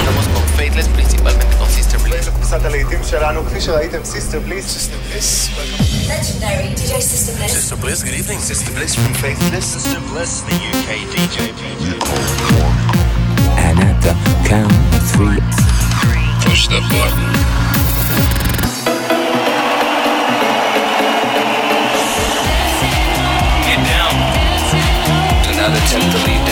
Estamos con Faithless, principalmente con Sister Bliss. קבוצת הלהיטים שלנו, כפי שראיתם, סיסטר בליס. Legendary DJ System Bliss. Sister Bliss, good evening. Sister Bliss from Faithless. Sister Bliss, the UK DJ. And at the count of three, Push the button. Get down. Do not attempt to leave the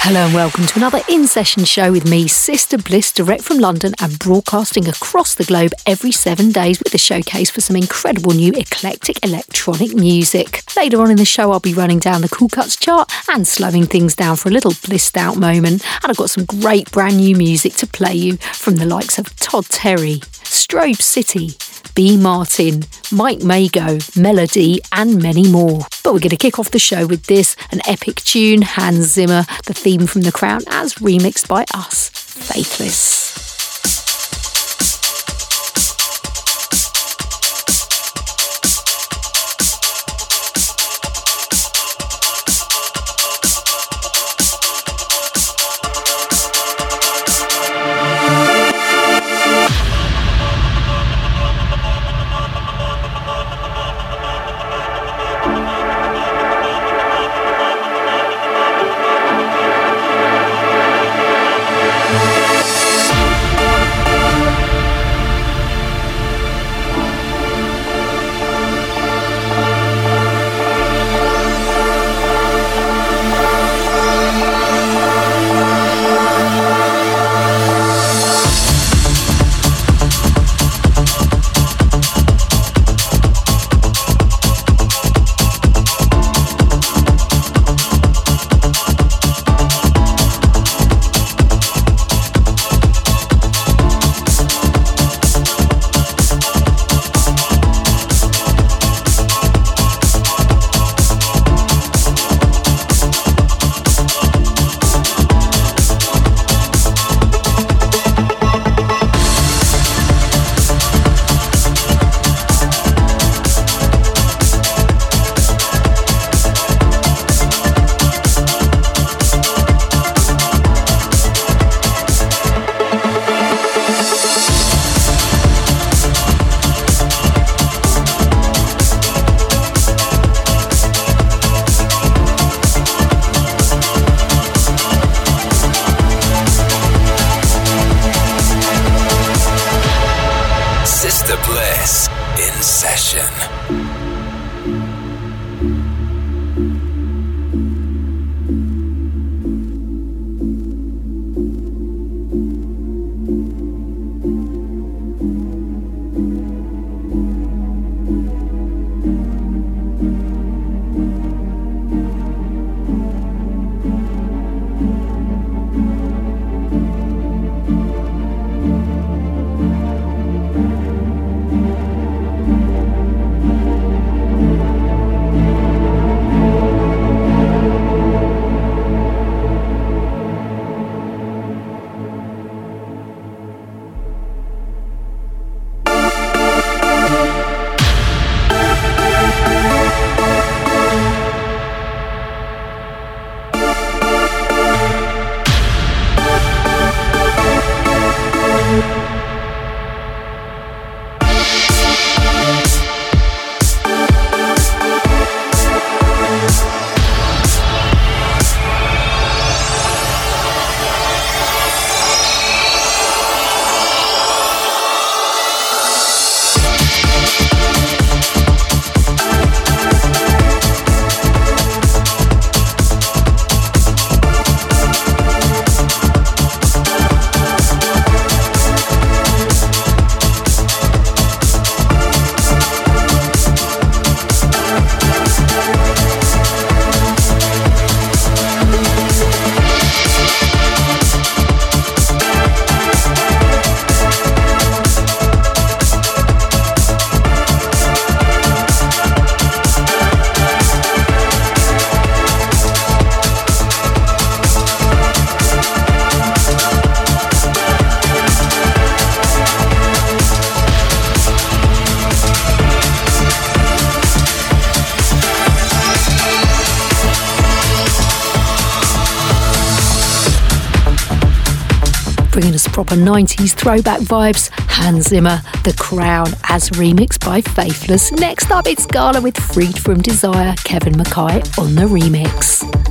Hello and welcome to another in session show with me, Sister Bliss, direct from London and broadcasting across the globe every seven days with a showcase for some incredible new eclectic electronic music. Later on in the show, I'll be running down the Cool Cuts chart and slowing things down for a little blissed out moment. And I've got some great brand new music to play you from the likes of Todd Terry, Strobe City, B. Martin, Mike Mago, Melody, and many more. But we're going to kick off the show with this an epic tune, Hans Zimmer, the theme from The Crown, as remixed by us, Faithless. Proper 90s throwback vibes. Hans Zimmer, The Crown, as remixed by Faithless. Next up, it's Gala with Freed from Desire, Kevin McKay on the remix.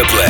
The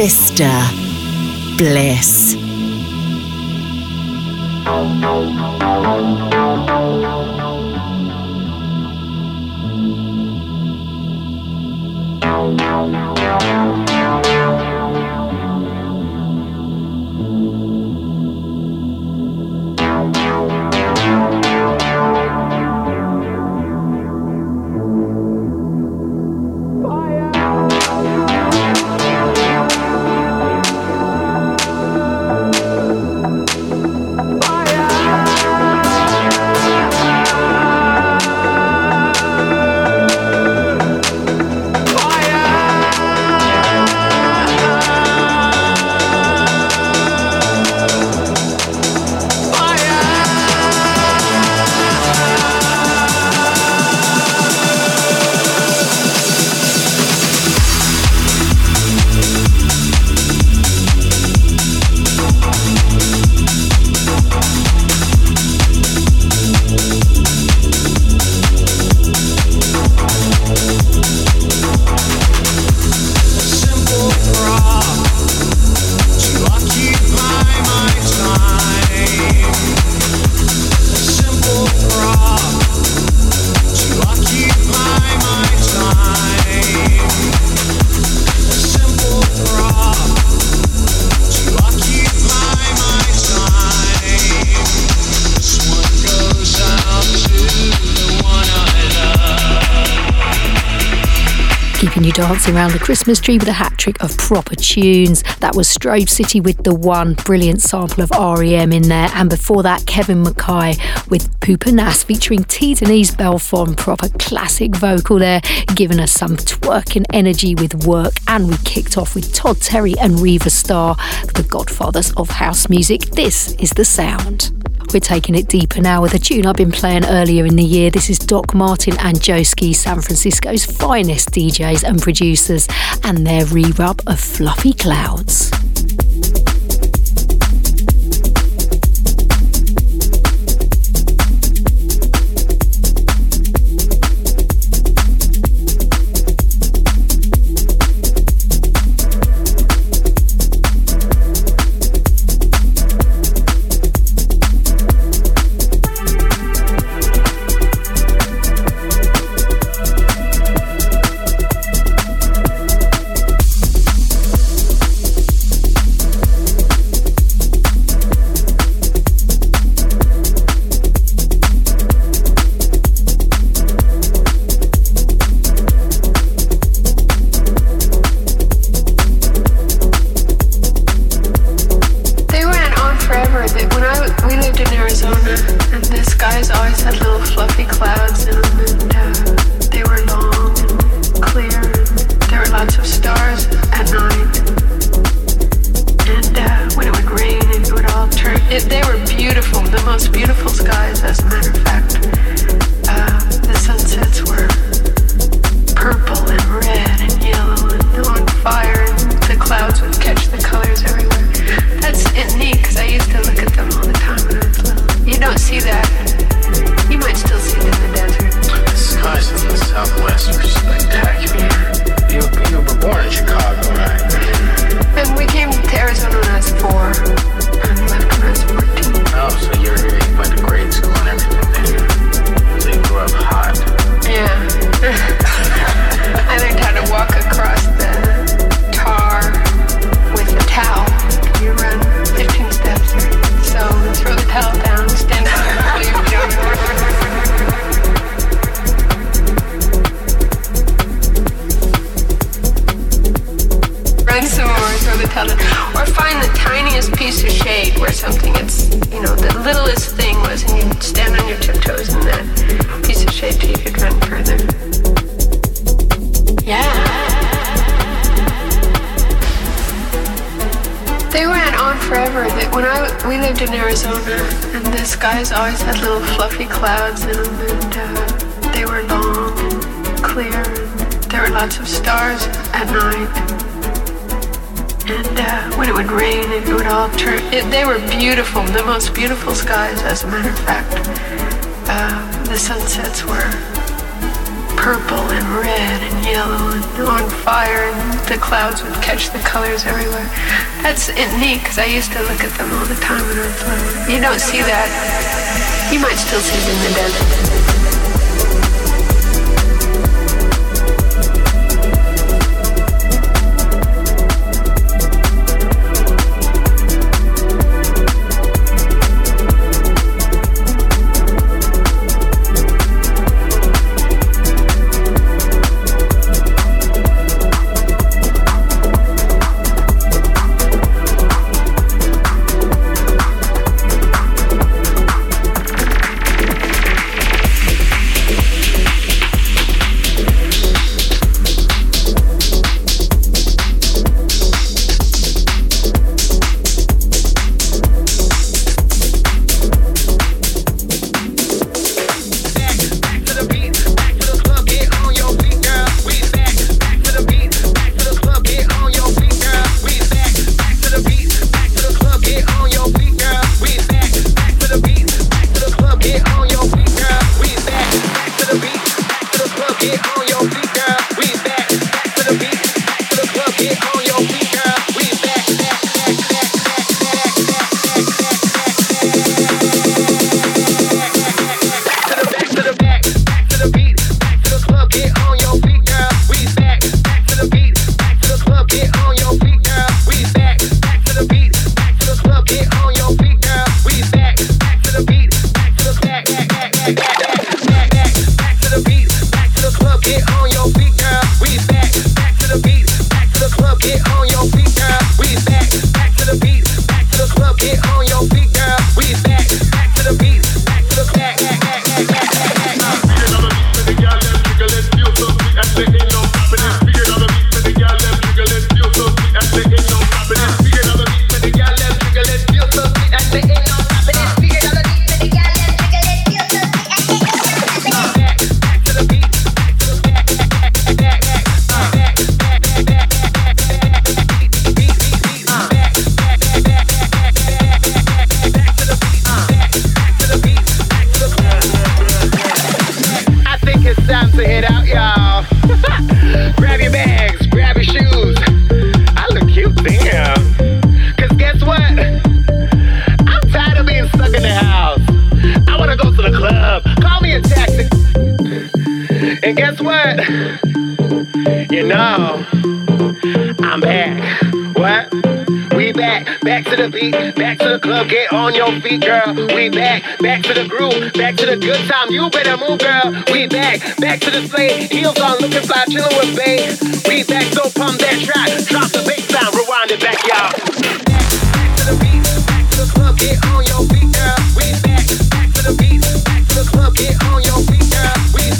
Sister Bliss. Keeping you dancing around the Christmas tree with a hat trick of proper tunes. That was Strobe City with The One, brilliant sample of REM in there. And before that, Kevin McKay with Pupa Nas featuring T. Denise Belfon, proper classic vocal there, giving us some twerking energy with work. And we kicked off with Todd Terry and Riva Starr, the godfathers of house music. This is the sound. We're taking it deeper now with a tune I've been playing earlier in the year. This is Doc Martin and Joeski, San Francisco's finest DJs and producers, and their re rub of Fluffy Clouds. I used to look at them all the time when I was little. You don't see that. You might still see them in the desert. Beat, back to the club, get on your feet, girl. We back, back to the groove, back to the good time. You better move, girl. We back, back to the slate, heels on, looking fly, chilling with babe. We back, so pump that track, drop the bass sound, rewind it back, y'all. Back to the beat, back to the club, get on your feet, girl. We back, back to the beat, back to the club, get on your feet, girl. We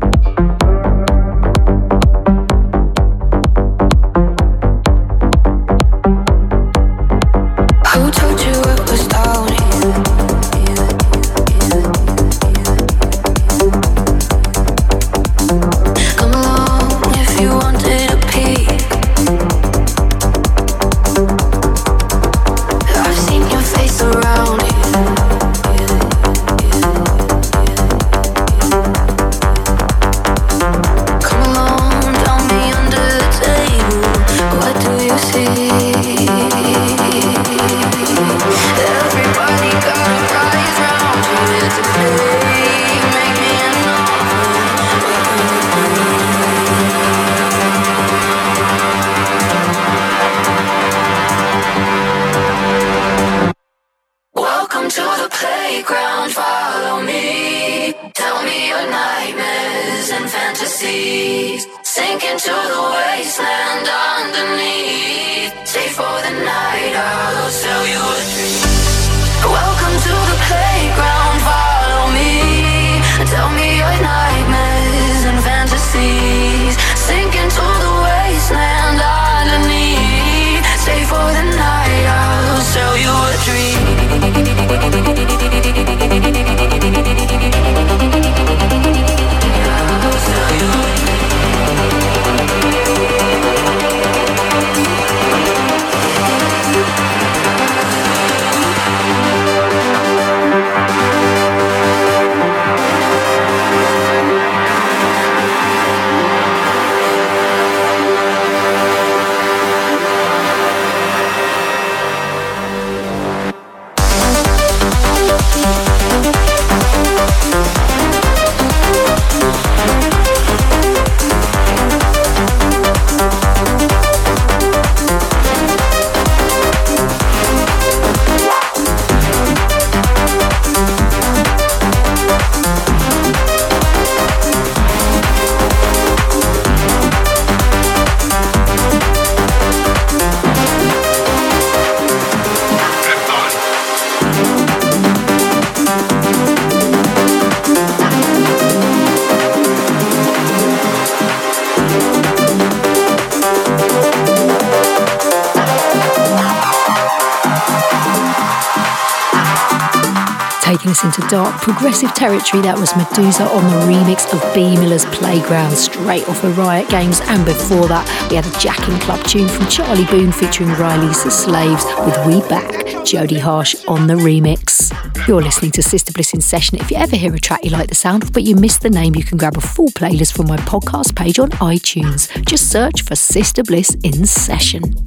Dark, progressive territory, that was Medusa on the remix of B. Miller's Playground, straight off of Riot Games. And before that, we had a Jacking Club tune from Charlie Boone featuring Riley's The Slaves with We Back, Jodie Harsh on the remix. You're listening to Sister Bliss in Session. If you ever hear a track you like the sound of, but you miss the name, you can grab a full playlist from my podcast page on iTunes. Just search for Sister Bliss in Session.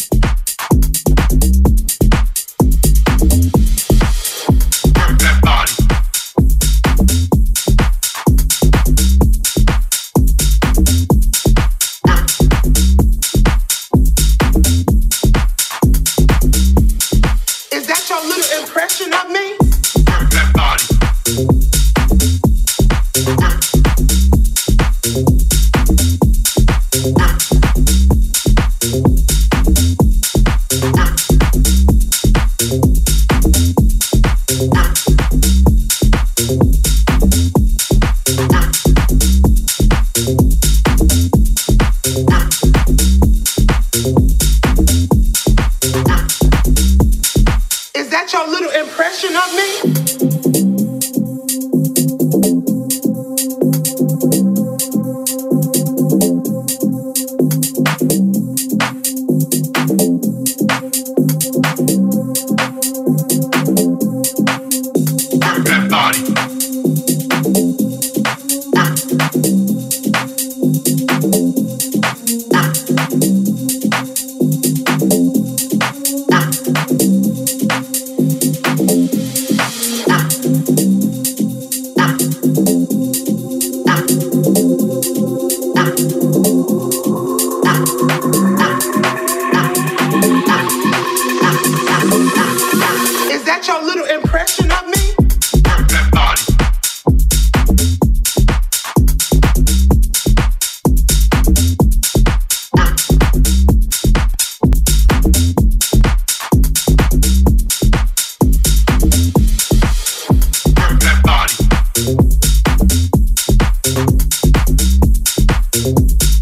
Müzik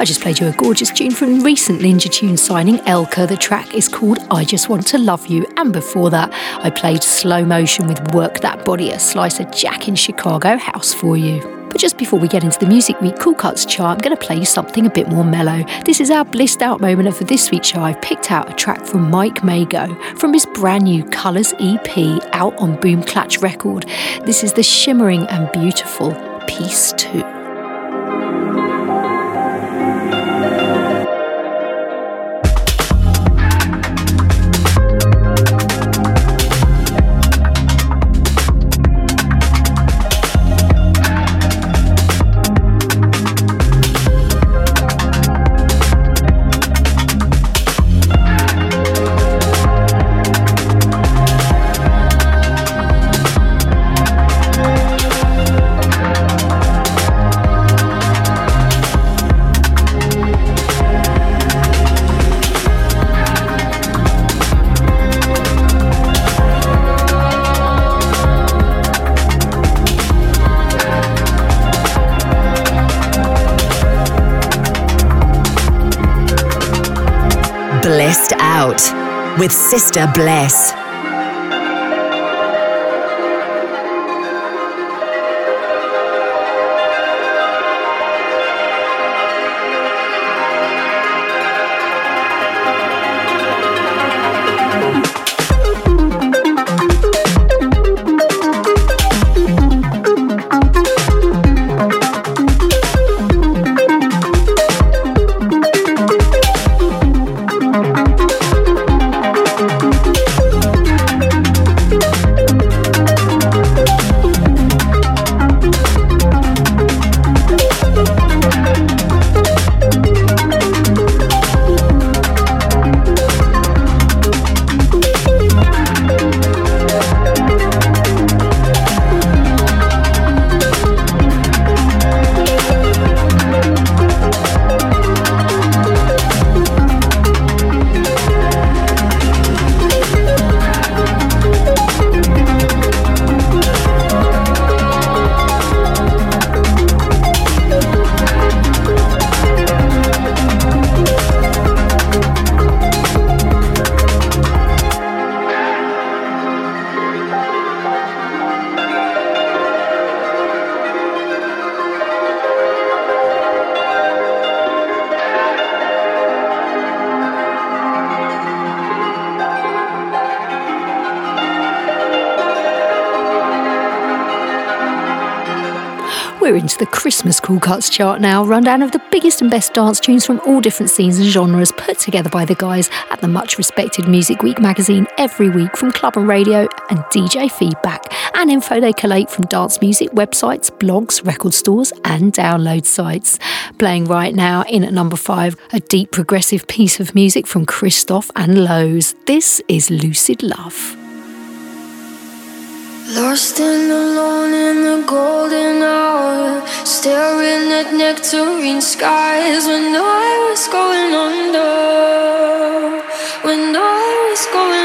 I just played you a gorgeous tune from recent Ninja Tune signing Elkka. The track is called I Just Want to Love You. And before that, I played Slow Motion with Work That Body, a slice of Jack in Chicago house for you. But just before we get into the Music Week Cool Cuts chart, I'm going to play you something a bit more mellow. This is our blissed out moment, and for this week's show, I've picked out a track from Mike Mago from his brand new Colours EP out on Boom Clutch Record. This is the shimmering and beautiful Piece 2. With Sister Bliss. Christmas Cool Cuts chart now, rundown of the biggest and best dance tunes from all different scenes and genres put together by the guys at the much respected Music Week magazine every week from club and radio and DJ feedback and info they collate from dance music websites, blogs, record stores, and download sites. Playing right now in at number five, a deep progressive piece of music from Christoph and Lowe's. This is Lucid Love. Lost and alone in the golden hour, staring at nectarine skies when I was going under, when I was going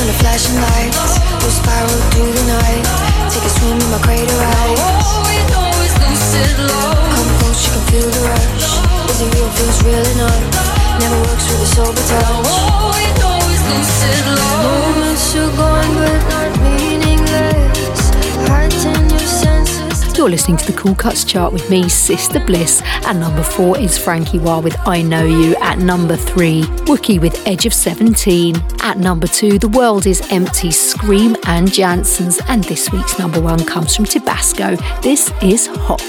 and the flashing lights. We'll spiral through the night. Take a swim in my crater eyes. Never works with a sober touch. We know lucid love. Moments are gone, but not meaningless. Hearts in your senses. You're listening to the Cool Cuts chart with me, Sister Bliss. and number four is Frankie Wah with I Know You. At number three, Wookie with Edge of 17. At number two, The World is Empty, Scream and Jansons. And this week's number one comes from Tabasco. This is Hot.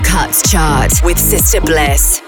Cuts chart with Sister Bliss.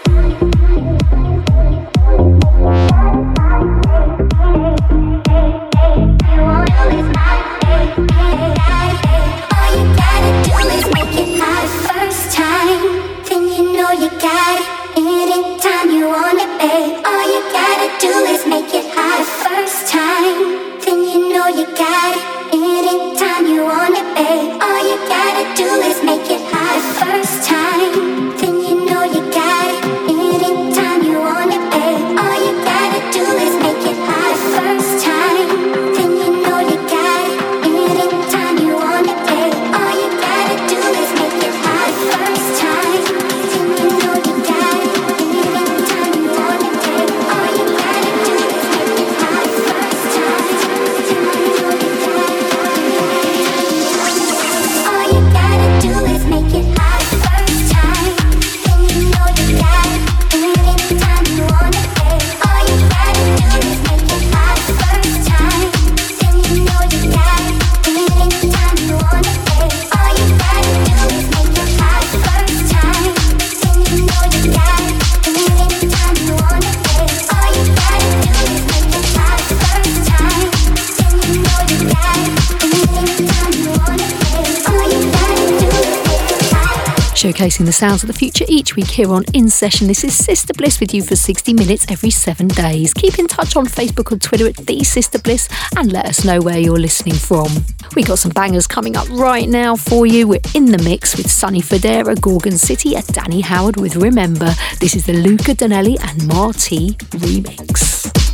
Showcasing the sounds of the future each week here on In Session. This is Sister Bliss with you for 60 minutes every seven days. Keep in touch on Facebook or Twitter at The Sister Bliss and let us know where you're listening from. We got some bangers coming up right now for you. We're in the mix with Sonny Fodera, Gorgon City, and Danny Howard with Remember. This is the Luca Donelli and Marty remix.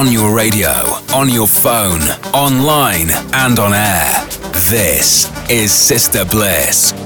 On your radio, on your phone, online, and on air. This is Sister Bliss.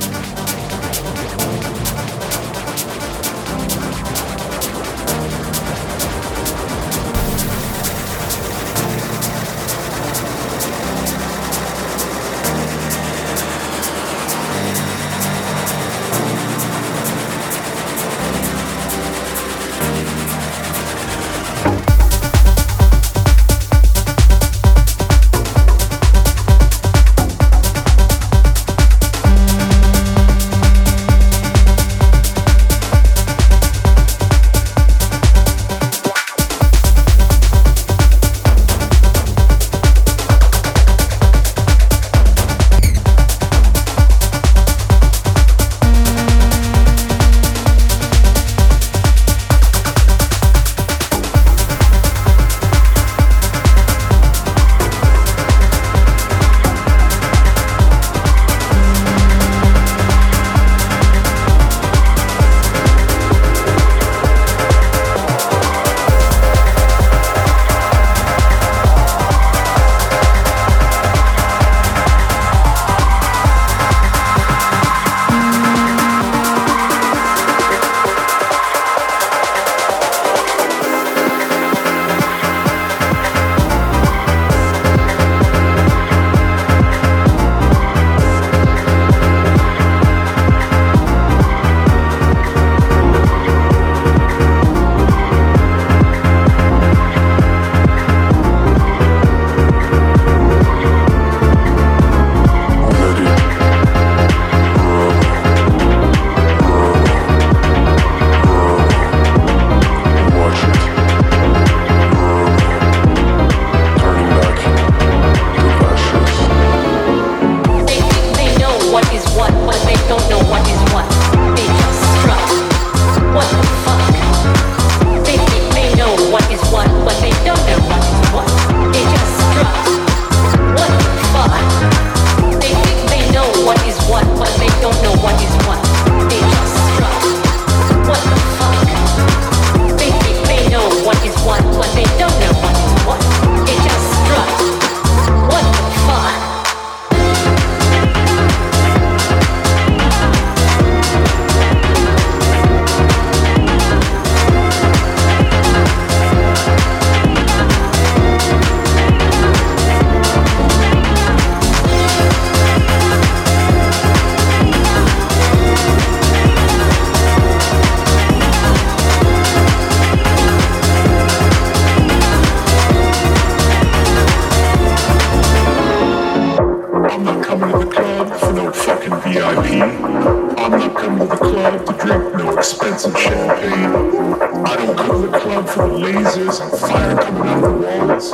The for lasers and fire coming out of the walls.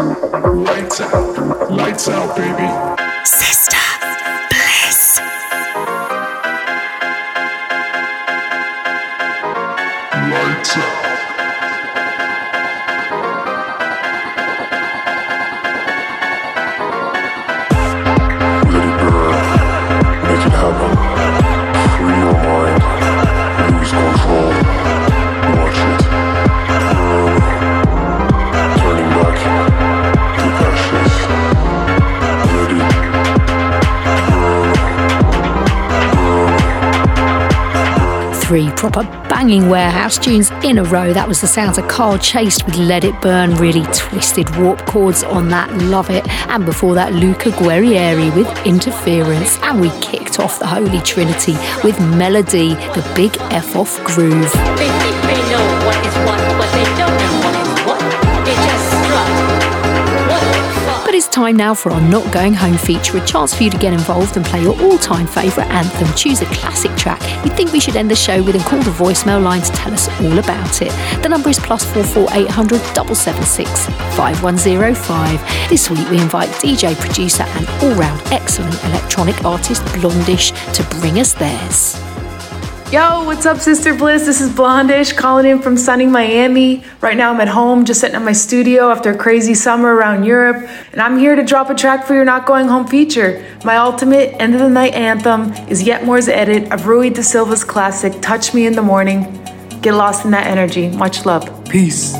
Lights out. Lights out, baby. Three proper banging warehouse tunes in a row. That was the sounds of Carl Chase with Let It Burn, really twisted warp chords on that, love it. And before that, Luca Guerrieri with Interference. And we kicked off the Holy Trinity with Melody, the big F off groove. Time now for our Not Going Home feature, a chance for you to get involved and play your all time favourite anthem. Choose a classic track you think we should end the show with and call the voicemail line to tell us all about it. The number is plus 44800 776 5105. This week we invite DJ, producer, and all round excellent electronic artist Blondish to bring us theirs. Yo, what's up, Sister Bliss? This is Blondish calling in from sunny Miami. Right now, I'm at home, just sitting in my studio after a crazy summer around Europe, and I'm here to drop a track for your Not Going Home feature. My ultimate end of the night anthem is Yet More's edit of Rui da Silva's classic Touch Me in the Morning. Get lost in that energy. Much love. Peace.